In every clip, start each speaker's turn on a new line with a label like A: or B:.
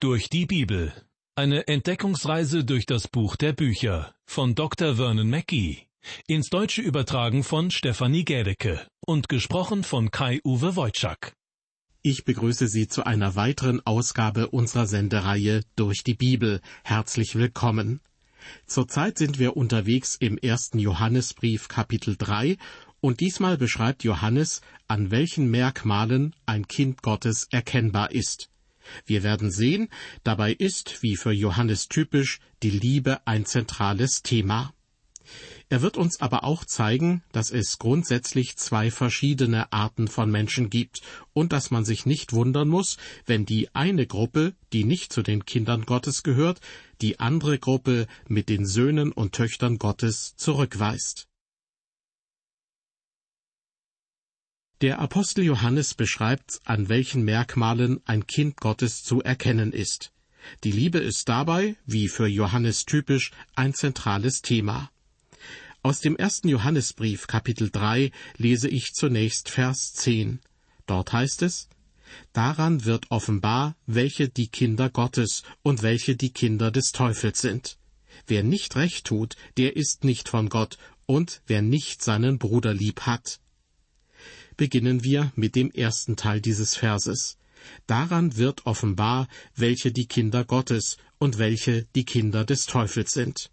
A: Durch die Bibel. Eine Entdeckungsreise durch das Buch der Bücher von Dr. Vernon Mackey. Ins Deutsche übertragen von Stefanie Gädecke und gesprochen von Kai-Uwe Wojczak.
B: Ich begrüße Sie zu einer weiteren Ausgabe unserer Sendereihe Durch die Bibel. Herzlich willkommen. Zurzeit sind wir unterwegs im ersten Johannesbrief Kapitel 3 und diesmal beschreibt Johannes, an welchen Merkmalen ein Kind Gottes erkennbar ist. Wir werden sehen, dabei ist, wie für Johannes typisch, die Liebe ein zentrales Thema. Er wird uns aber auch zeigen, dass es grundsätzlich zwei verschiedene Arten von Menschen gibt und dass man sich nicht wundern muss, wenn die eine Gruppe, die nicht zu den Kindern Gottes gehört, die andere Gruppe mit den Söhnen und Töchtern Gottes zurückweist. Der Apostel Johannes beschreibt, an welchen Merkmalen ein Kind Gottes zu erkennen ist. Die Liebe ist dabei, wie für Johannes typisch, ein zentrales Thema. Aus dem ersten Johannesbrief Kapitel 3 lese ich zunächst Vers 10. Dort heißt es, Daran wird offenbar, welche die Kinder Gottes und welche die Kinder des Teufels sind. Wer nicht recht tut, der ist nicht von Gott, und wer nicht seinen Bruder lieb hat beginnen wir mit dem ersten Teil dieses Verses. Daran wird offenbar, welche die Kinder Gottes und welche die Kinder des Teufels sind.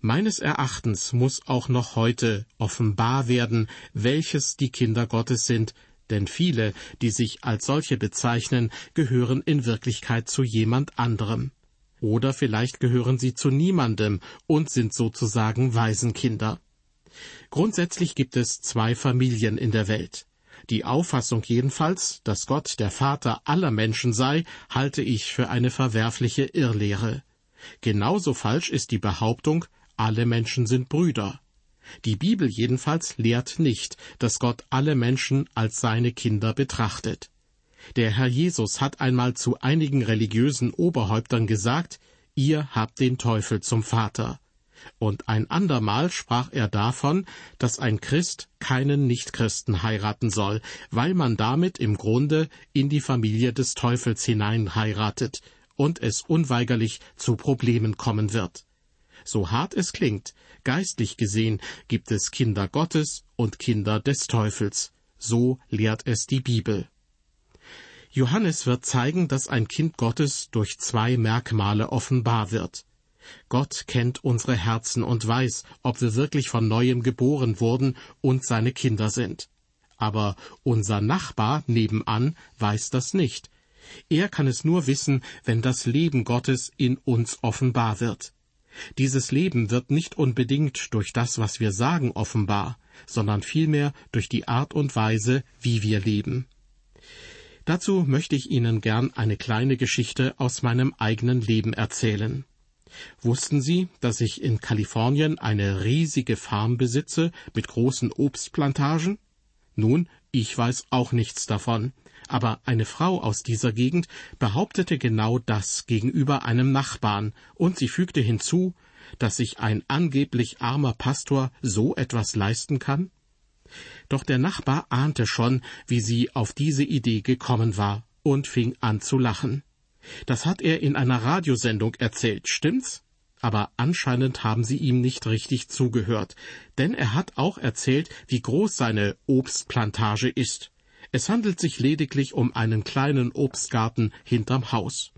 B: Meines Erachtens muss auch noch heute offenbar werden, welches die Kinder Gottes sind, denn viele, die sich als solche bezeichnen, gehören in Wirklichkeit zu jemand anderem. Oder vielleicht gehören sie zu niemandem und sind sozusagen Waisenkinder. Grundsätzlich gibt es zwei Familien in der Welt. Die Auffassung jedenfalls, dass Gott der Vater aller Menschen sei, halte ich für eine verwerfliche Irrlehre. Genauso falsch ist die Behauptung, alle Menschen sind Brüder. Die Bibel jedenfalls lehrt nicht, dass Gott alle Menschen als seine Kinder betrachtet. Der Herr Jesus hat einmal zu einigen religiösen Oberhäuptern gesagt, ihr habt den Teufel zum Vater und ein andermal sprach er davon, dass ein Christ keinen Nichtchristen heiraten soll, weil man damit im Grunde in die Familie des Teufels hinein heiratet und es unweigerlich zu Problemen kommen wird. So hart es klingt, geistlich gesehen gibt es Kinder Gottes und Kinder des Teufels. So lehrt es die Bibel. Johannes wird zeigen, dass ein Kind Gottes durch zwei Merkmale offenbar wird. Gott kennt unsere Herzen und weiß, ob wir wirklich von neuem geboren wurden und seine Kinder sind. Aber unser Nachbar nebenan weiß das nicht. Er kann es nur wissen, wenn das Leben Gottes in uns offenbar wird. Dieses Leben wird nicht unbedingt durch das, was wir sagen, offenbar, sondern vielmehr durch die Art und Weise, wie wir leben. Dazu möchte ich Ihnen gern eine kleine Geschichte aus meinem eigenen Leben erzählen. Wussten Sie, dass ich in Kalifornien eine riesige Farm besitze mit großen Obstplantagen? Nun, ich weiß auch nichts davon, aber eine Frau aus dieser Gegend behauptete genau das gegenüber einem Nachbarn, und sie fügte hinzu, dass sich ein angeblich armer Pastor so etwas leisten kann? Doch der Nachbar ahnte schon, wie sie auf diese Idee gekommen war, und fing an zu lachen. Das hat er in einer Radiosendung erzählt, stimmt's? Aber anscheinend haben sie ihm nicht richtig zugehört, denn er hat auch erzählt, wie groß seine Obstplantage ist. Es handelt sich lediglich um einen kleinen Obstgarten hinterm Haus.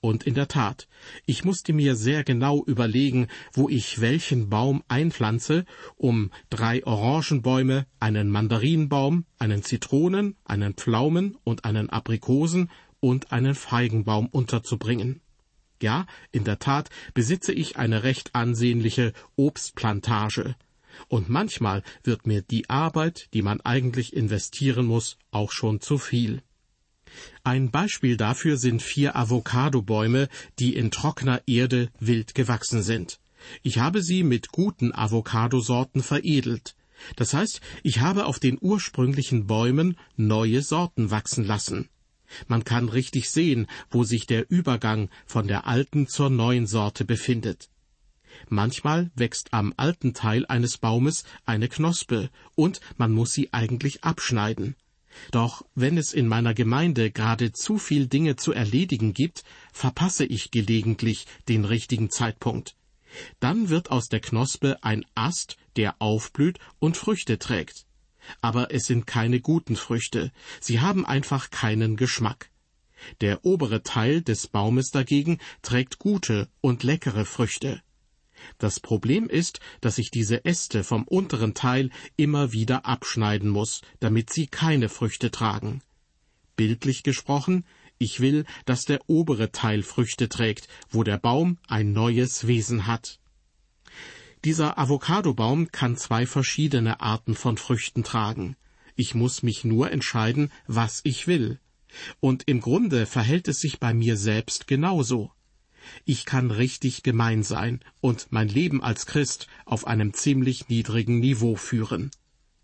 B: Und in der Tat, ich musste mir sehr genau überlegen, wo ich welchen Baum einpflanze, um drei Orangenbäume, einen Mandarinenbaum, einen Zitronen, einen Pflaumen und einen Aprikosen und einen Feigenbaum unterzubringen. Ja, in der Tat besitze ich eine recht ansehnliche Obstplantage. Und manchmal wird mir die Arbeit, die man eigentlich investieren muss, auch schon zu viel. Ein Beispiel dafür sind vier Avocadobäume, die in trockener Erde wild gewachsen sind. Ich habe sie mit guten Avocadosorten veredelt. Das heißt, ich habe auf den ursprünglichen Bäumen neue Sorten wachsen lassen. Man kann richtig sehen, wo sich der Übergang von der alten zur neuen Sorte befindet. Manchmal wächst am alten Teil eines Baumes eine Knospe, und man muss sie eigentlich abschneiden. Doch wenn es in meiner Gemeinde gerade zu viel Dinge zu erledigen gibt, verpasse ich gelegentlich den richtigen Zeitpunkt. Dann wird aus der Knospe ein Ast, der aufblüht und Früchte trägt. Aber es sind keine guten Früchte, sie haben einfach keinen Geschmack. Der obere Teil des Baumes dagegen trägt gute und leckere Früchte. Das Problem ist, dass ich diese Äste vom unteren Teil immer wieder abschneiden muss, damit sie keine Früchte tragen. Bildlich gesprochen, ich will, dass der obere Teil Früchte trägt, wo der Baum ein neues Wesen hat. Dieser Avocadobaum kann zwei verschiedene Arten von Früchten tragen. Ich muss mich nur entscheiden, was ich will. Und im Grunde verhält es sich bei mir selbst genauso. Ich kann richtig gemein sein und mein Leben als Christ auf einem ziemlich niedrigen Niveau führen.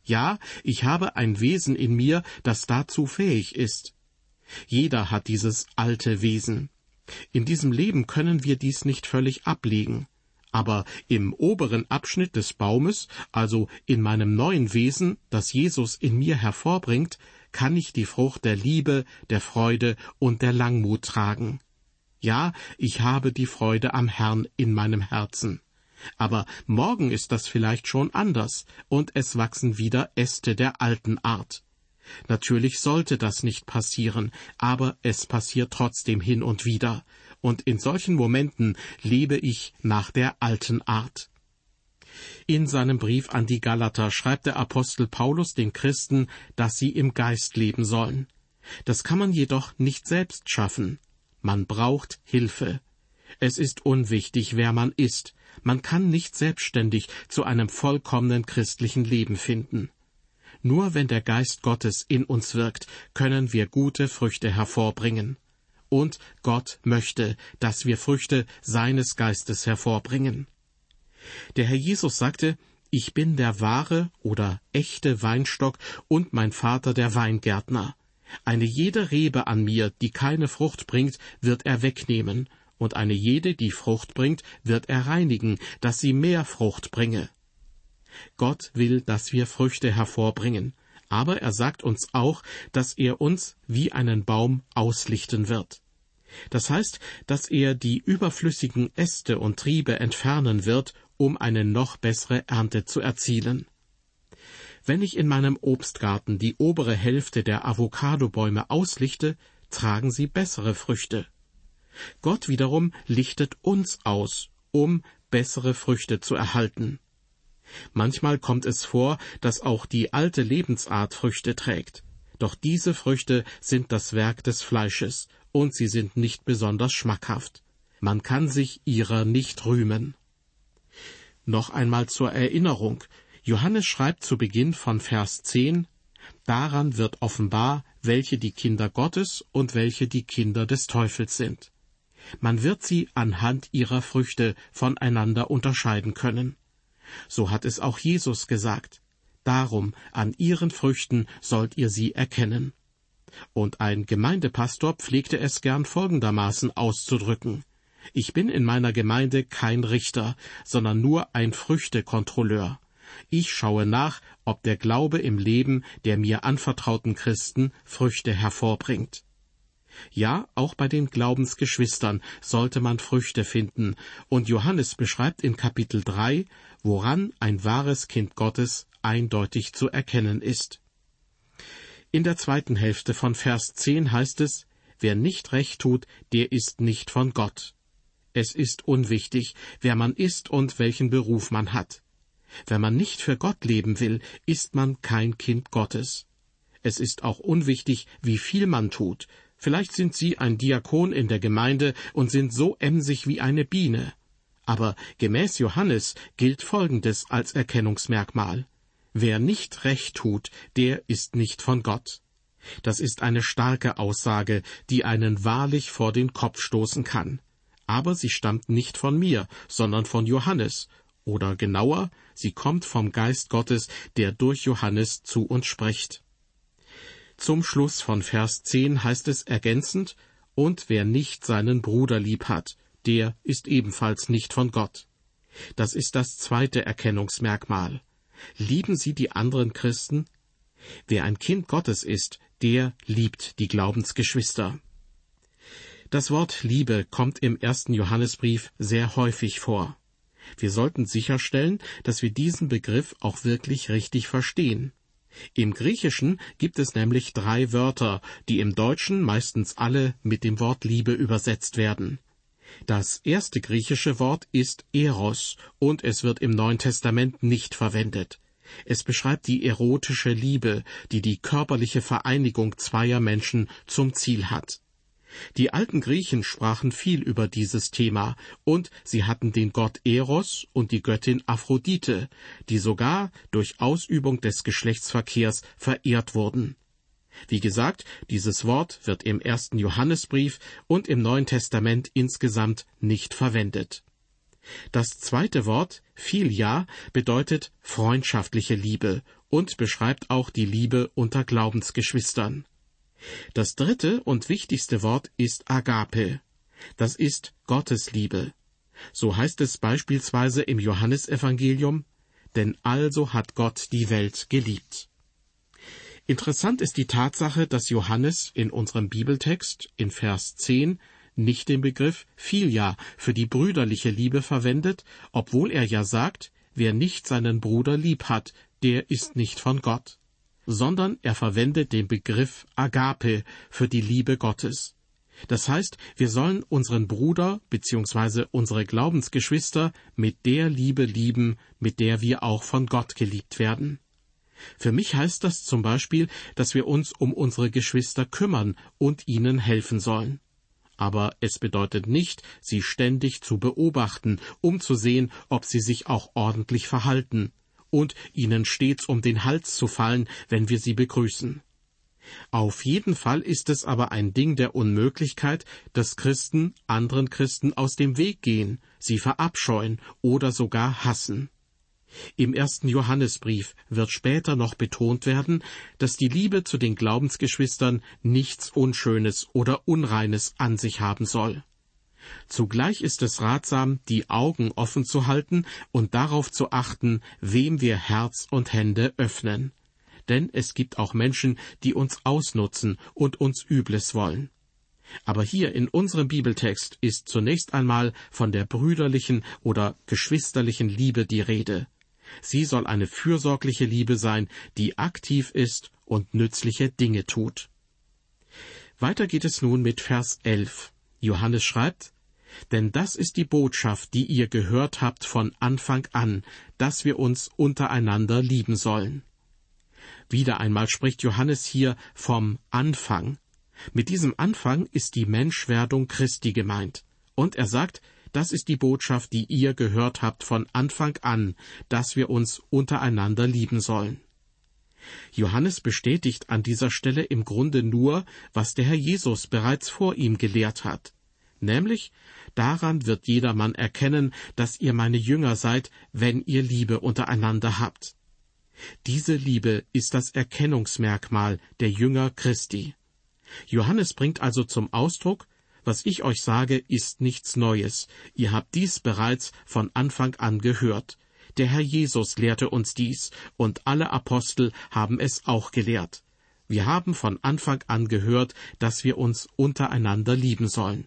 B: Ja, ich habe ein Wesen in mir, das dazu fähig ist. Jeder hat dieses alte Wesen. In diesem Leben können wir dies nicht völlig ablegen. Aber im oberen Abschnitt des Baumes, also in meinem neuen Wesen, das Jesus in mir hervorbringt, kann ich die Frucht der Liebe, der Freude und der Langmut tragen. Ja, ich habe die Freude am Herrn in meinem Herzen. Aber morgen ist das vielleicht schon anders, und es wachsen wieder Äste der alten Art. Natürlich sollte das nicht passieren, aber es passiert trotzdem hin und wieder, und in solchen Momenten lebe ich nach der alten Art. In seinem Brief an die Galater schreibt der Apostel Paulus den Christen, dass sie im Geist leben sollen. Das kann man jedoch nicht selbst schaffen. Man braucht Hilfe. Es ist unwichtig, wer man ist. Man kann nicht selbstständig zu einem vollkommenen christlichen Leben finden. Nur wenn der Geist Gottes in uns wirkt, können wir gute Früchte hervorbringen und Gott möchte, dass wir Früchte seines Geistes hervorbringen. Der Herr Jesus sagte, ich bin der wahre oder echte Weinstock und mein Vater der Weingärtner. Eine jede Rebe an mir, die keine Frucht bringt, wird er wegnehmen, und eine jede, die Frucht bringt, wird er reinigen, dass sie mehr Frucht bringe. Gott will, dass wir Früchte hervorbringen, aber er sagt uns auch, dass er uns wie einen Baum auslichten wird. Das heißt, dass er die überflüssigen Äste und Triebe entfernen wird, um eine noch bessere Ernte zu erzielen. Wenn ich in meinem Obstgarten die obere Hälfte der Avocadobäume auslichte, tragen sie bessere Früchte. Gott wiederum lichtet uns aus, um bessere Früchte zu erhalten. Manchmal kommt es vor, dass auch die alte Lebensart Früchte trägt. Doch diese Früchte sind das Werk des Fleisches und sie sind nicht besonders schmackhaft. Man kann sich ihrer nicht rühmen. Noch einmal zur Erinnerung. Johannes schreibt zu Beginn von Vers 10, Daran wird offenbar, welche die Kinder Gottes und welche die Kinder des Teufels sind. Man wird sie anhand ihrer Früchte voneinander unterscheiden können. So hat es auch Jesus gesagt. Darum, an ihren Früchten sollt ihr sie erkennen. Und ein Gemeindepastor pflegte es gern folgendermaßen auszudrücken. Ich bin in meiner Gemeinde kein Richter, sondern nur ein Früchtekontrolleur. Ich schaue nach, ob der Glaube im Leben der mir anvertrauten Christen Früchte hervorbringt. Ja, auch bei den Glaubensgeschwistern sollte man Früchte finden, und Johannes beschreibt in Kapitel 3, woran ein wahres Kind Gottes eindeutig zu erkennen ist. In der zweiten Hälfte von Vers 10 heißt es, wer nicht recht tut, der ist nicht von Gott. Es ist unwichtig, wer man ist und welchen Beruf man hat. Wenn man nicht für Gott leben will, ist man kein Kind Gottes. Es ist auch unwichtig, wie viel man tut. Vielleicht sind Sie ein Diakon in der Gemeinde und sind so emsig wie eine Biene. Aber gemäß Johannes gilt Folgendes als Erkennungsmerkmal. Wer nicht recht tut, der ist nicht von Gott. Das ist eine starke Aussage, die einen wahrlich vor den Kopf stoßen kann. Aber sie stammt nicht von mir, sondern von Johannes, oder genauer, sie kommt vom Geist Gottes, der durch Johannes zu uns spricht. Zum Schluss von Vers 10 heißt es ergänzend, und wer nicht seinen Bruder lieb hat, der ist ebenfalls nicht von Gott. Das ist das zweite Erkennungsmerkmal. Lieben Sie die anderen Christen? Wer ein Kind Gottes ist, der liebt die Glaubensgeschwister. Das Wort Liebe kommt im ersten Johannesbrief sehr häufig vor. Wir sollten sicherstellen, dass wir diesen Begriff auch wirklich richtig verstehen. Im Griechischen gibt es nämlich drei Wörter, die im Deutschen meistens alle mit dem Wort Liebe übersetzt werden. Das erste griechische Wort ist Eros und es wird im Neuen Testament nicht verwendet. Es beschreibt die erotische Liebe, die die körperliche Vereinigung zweier Menschen zum Ziel hat. Die alten Griechen sprachen viel über dieses Thema, und sie hatten den Gott Eros und die Göttin Aphrodite, die sogar durch Ausübung des Geschlechtsverkehrs verehrt wurden. Wie gesagt, dieses Wort wird im ersten Johannesbrief und im Neuen Testament insgesamt nicht verwendet. Das zweite Wort, Philia, bedeutet freundschaftliche Liebe und beschreibt auch die Liebe unter Glaubensgeschwistern. Das dritte und wichtigste Wort ist Agape. Das ist Gottes Liebe. So heißt es beispielsweise im Johannesevangelium, denn also hat Gott die Welt geliebt. Interessant ist die Tatsache, dass Johannes in unserem Bibeltext in Vers 10 nicht den Begriff Philia für die brüderliche Liebe verwendet, obwohl er ja sagt, wer nicht seinen Bruder lieb hat, der ist nicht von Gott sondern er verwendet den Begriff Agape für die Liebe Gottes. Das heißt, wir sollen unseren Bruder bzw. unsere Glaubensgeschwister mit der Liebe lieben, mit der wir auch von Gott geliebt werden. Für mich heißt das zum Beispiel, dass wir uns um unsere Geschwister kümmern und ihnen helfen sollen. Aber es bedeutet nicht, sie ständig zu beobachten, um zu sehen, ob sie sich auch ordentlich verhalten, und ihnen stets um den Hals zu fallen, wenn wir sie begrüßen. Auf jeden Fall ist es aber ein Ding der Unmöglichkeit, dass Christen anderen Christen aus dem Weg gehen, sie verabscheuen oder sogar hassen. Im ersten Johannesbrief wird später noch betont werden, dass die Liebe zu den Glaubensgeschwistern nichts Unschönes oder Unreines an sich haben soll. Zugleich ist es ratsam, die Augen offen zu halten und darauf zu achten, wem wir Herz und Hände öffnen. Denn es gibt auch Menschen, die uns ausnutzen und uns Übles wollen. Aber hier in unserem Bibeltext ist zunächst einmal von der brüderlichen oder geschwisterlichen Liebe die Rede. Sie soll eine fürsorgliche Liebe sein, die aktiv ist und nützliche Dinge tut. Weiter geht es nun mit Vers 11. Johannes schreibt, denn das ist die Botschaft, die ihr gehört habt von Anfang an, dass wir uns untereinander lieben sollen. Wieder einmal spricht Johannes hier vom Anfang. Mit diesem Anfang ist die Menschwerdung Christi gemeint. Und er sagt, das ist die Botschaft, die ihr gehört habt von Anfang an, dass wir uns untereinander lieben sollen. Johannes bestätigt an dieser Stelle im Grunde nur, was der Herr Jesus bereits vor ihm gelehrt hat nämlich daran wird jedermann erkennen, dass ihr meine Jünger seid, wenn ihr Liebe untereinander habt. Diese Liebe ist das Erkennungsmerkmal der Jünger Christi. Johannes bringt also zum Ausdruck, was ich euch sage, ist nichts Neues. Ihr habt dies bereits von Anfang an gehört. Der Herr Jesus lehrte uns dies, und alle Apostel haben es auch gelehrt. Wir haben von Anfang an gehört, dass wir uns untereinander lieben sollen.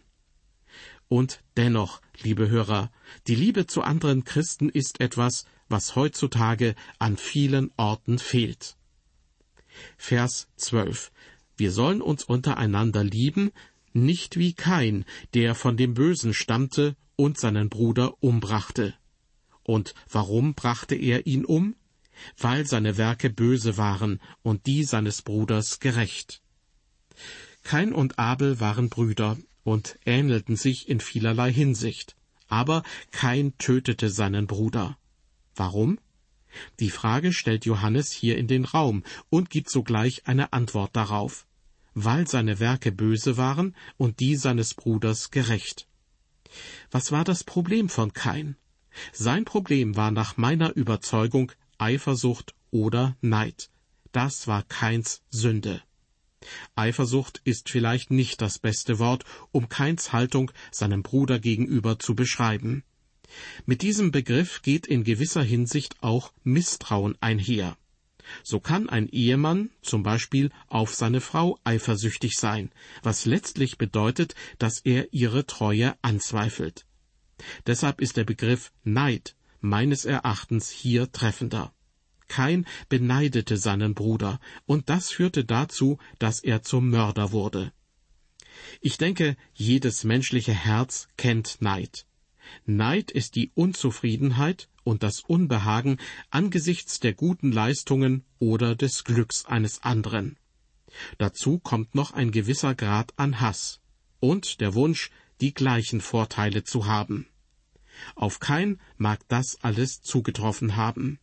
B: Und dennoch, liebe Hörer, die Liebe zu anderen Christen ist etwas, was heutzutage an vielen Orten fehlt. Vers 12. Wir sollen uns untereinander lieben, nicht wie Kain, der von dem Bösen stammte und seinen Bruder umbrachte. Und warum brachte er ihn um? Weil seine Werke böse waren und die seines Bruders gerecht. Kain und Abel waren Brüder, und ähnelten sich in vielerlei Hinsicht. Aber kein tötete seinen Bruder. Warum? Die Frage stellt Johannes hier in den Raum und gibt sogleich eine Antwort darauf. Weil seine Werke böse waren und die seines Bruders gerecht. Was war das Problem von Kain? Sein Problem war nach meiner Überzeugung Eifersucht oder Neid. Das war Kains Sünde. Eifersucht ist vielleicht nicht das beste Wort, um Kains Haltung seinem Bruder gegenüber zu beschreiben. Mit diesem Begriff geht in gewisser Hinsicht auch Misstrauen einher. So kann ein Ehemann zum Beispiel auf seine Frau eifersüchtig sein, was letztlich bedeutet, dass er ihre Treue anzweifelt. Deshalb ist der Begriff Neid meines Erachtens hier treffender. Kain beneidete seinen Bruder, und das führte dazu, dass er zum Mörder wurde. Ich denke, jedes menschliche Herz kennt Neid. Neid ist die Unzufriedenheit und das Unbehagen angesichts der guten Leistungen oder des Glücks eines anderen. Dazu kommt noch ein gewisser Grad an Hass und der Wunsch, die gleichen Vorteile zu haben. Auf kein mag das alles zugetroffen haben.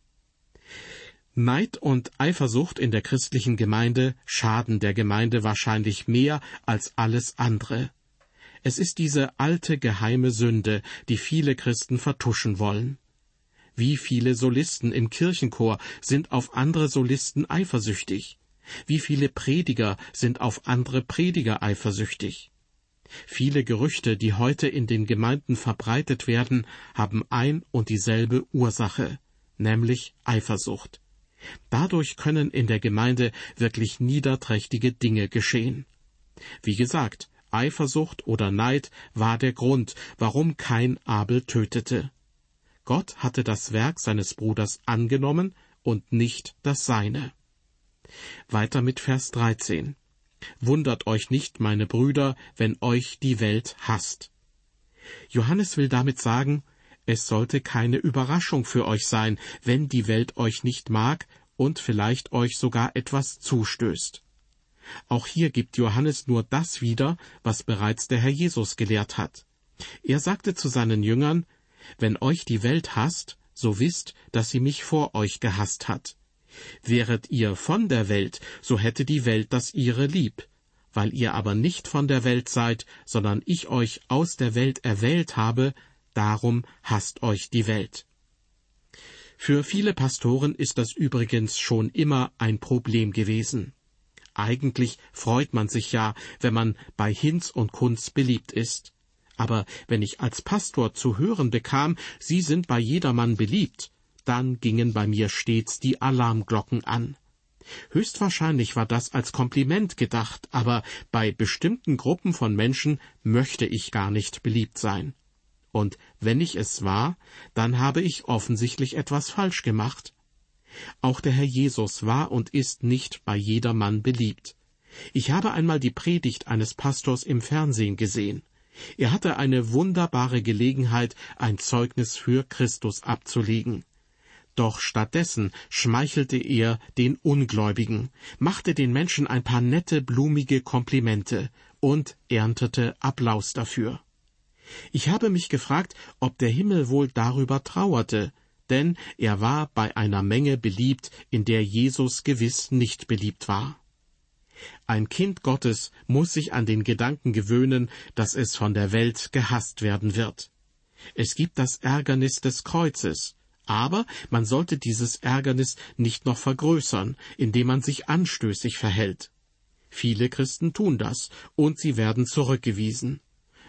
B: Neid und Eifersucht in der christlichen Gemeinde schaden der Gemeinde wahrscheinlich mehr als alles andere. Es ist diese alte geheime Sünde, die viele Christen vertuschen wollen. Wie viele Solisten im Kirchenchor sind auf andere Solisten eifersüchtig? Wie viele Prediger sind auf andere Prediger eifersüchtig? Viele Gerüchte, die heute in den Gemeinden verbreitet werden, haben ein und dieselbe Ursache, nämlich Eifersucht. Dadurch können in der Gemeinde wirklich niederträchtige Dinge geschehen. Wie gesagt, Eifersucht oder Neid war der Grund, warum kein Abel tötete. Gott hatte das Werk seines Bruders angenommen und nicht das seine. Weiter mit Vers 13. Wundert euch nicht, meine Brüder, wenn euch die Welt hasst. Johannes will damit sagen, es sollte keine Überraschung für euch sein, wenn die Welt euch nicht mag und vielleicht euch sogar etwas zustößt. Auch hier gibt Johannes nur das wieder, was bereits der Herr Jesus gelehrt hat. Er sagte zu seinen Jüngern, Wenn euch die Welt hasst, so wisst, dass sie mich vor euch gehasst hat. Wäret ihr von der Welt, so hätte die Welt das ihre lieb. Weil ihr aber nicht von der Welt seid, sondern ich euch aus der Welt erwählt habe, darum hasst euch die Welt. Für viele Pastoren ist das übrigens schon immer ein Problem gewesen. Eigentlich freut man sich ja, wenn man bei Hinz und Kunz beliebt ist. Aber wenn ich als Pastor zu hören bekam, Sie sind bei jedermann beliebt, dann gingen bei mir stets die Alarmglocken an. Höchstwahrscheinlich war das als Kompliment gedacht, aber bei bestimmten Gruppen von Menschen möchte ich gar nicht beliebt sein. Und wenn ich es war, dann habe ich offensichtlich etwas falsch gemacht. Auch der Herr Jesus war und ist nicht bei jedermann beliebt. Ich habe einmal die Predigt eines Pastors im Fernsehen gesehen. Er hatte eine wunderbare Gelegenheit, ein Zeugnis für Christus abzulegen. Doch stattdessen schmeichelte er den Ungläubigen, machte den Menschen ein paar nette, blumige Komplimente und erntete Applaus dafür. Ich habe mich gefragt, ob der Himmel wohl darüber trauerte, denn er war bei einer Menge beliebt, in der Jesus gewiss nicht beliebt war. Ein Kind Gottes muss sich an den Gedanken gewöhnen, dass es von der Welt gehasst werden wird. Es gibt das Ärgernis des Kreuzes, aber man sollte dieses Ärgernis nicht noch vergrößern, indem man sich anstößig verhält. Viele Christen tun das, und sie werden zurückgewiesen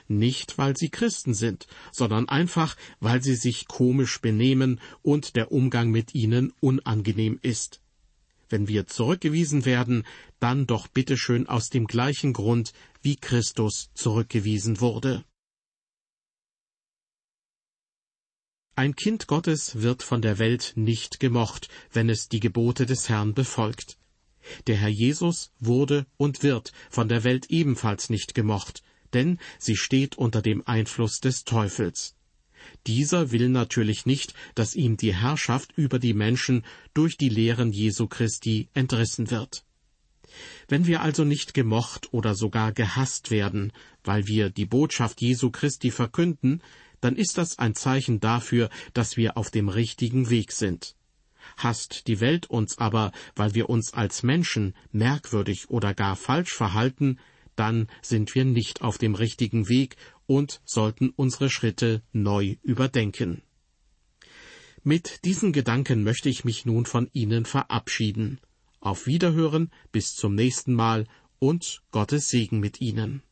B: nicht weil sie Christen sind, sondern einfach, weil sie sich komisch benehmen und der Umgang mit ihnen unangenehm ist. Wenn wir zurückgewiesen werden, dann doch bitteschön aus dem gleichen Grund, wie Christus zurückgewiesen wurde. Ein Kind Gottes wird von der Welt nicht gemocht, wenn es die Gebote des Herrn befolgt. Der Herr Jesus wurde und wird von der Welt ebenfalls nicht gemocht, denn sie steht unter dem Einfluss des Teufels. Dieser will natürlich nicht, dass ihm die Herrschaft über die Menschen durch die Lehren Jesu Christi entrissen wird. Wenn wir also nicht gemocht oder sogar gehasst werden, weil wir die Botschaft Jesu Christi verkünden, dann ist das ein Zeichen dafür, dass wir auf dem richtigen Weg sind. Hasst die Welt uns aber, weil wir uns als Menschen merkwürdig oder gar falsch verhalten, dann sind wir nicht auf dem richtigen Weg und sollten unsere Schritte neu überdenken. Mit diesen Gedanken möchte ich mich nun von Ihnen verabschieden. Auf Wiederhören bis zum nächsten Mal und Gottes Segen mit Ihnen.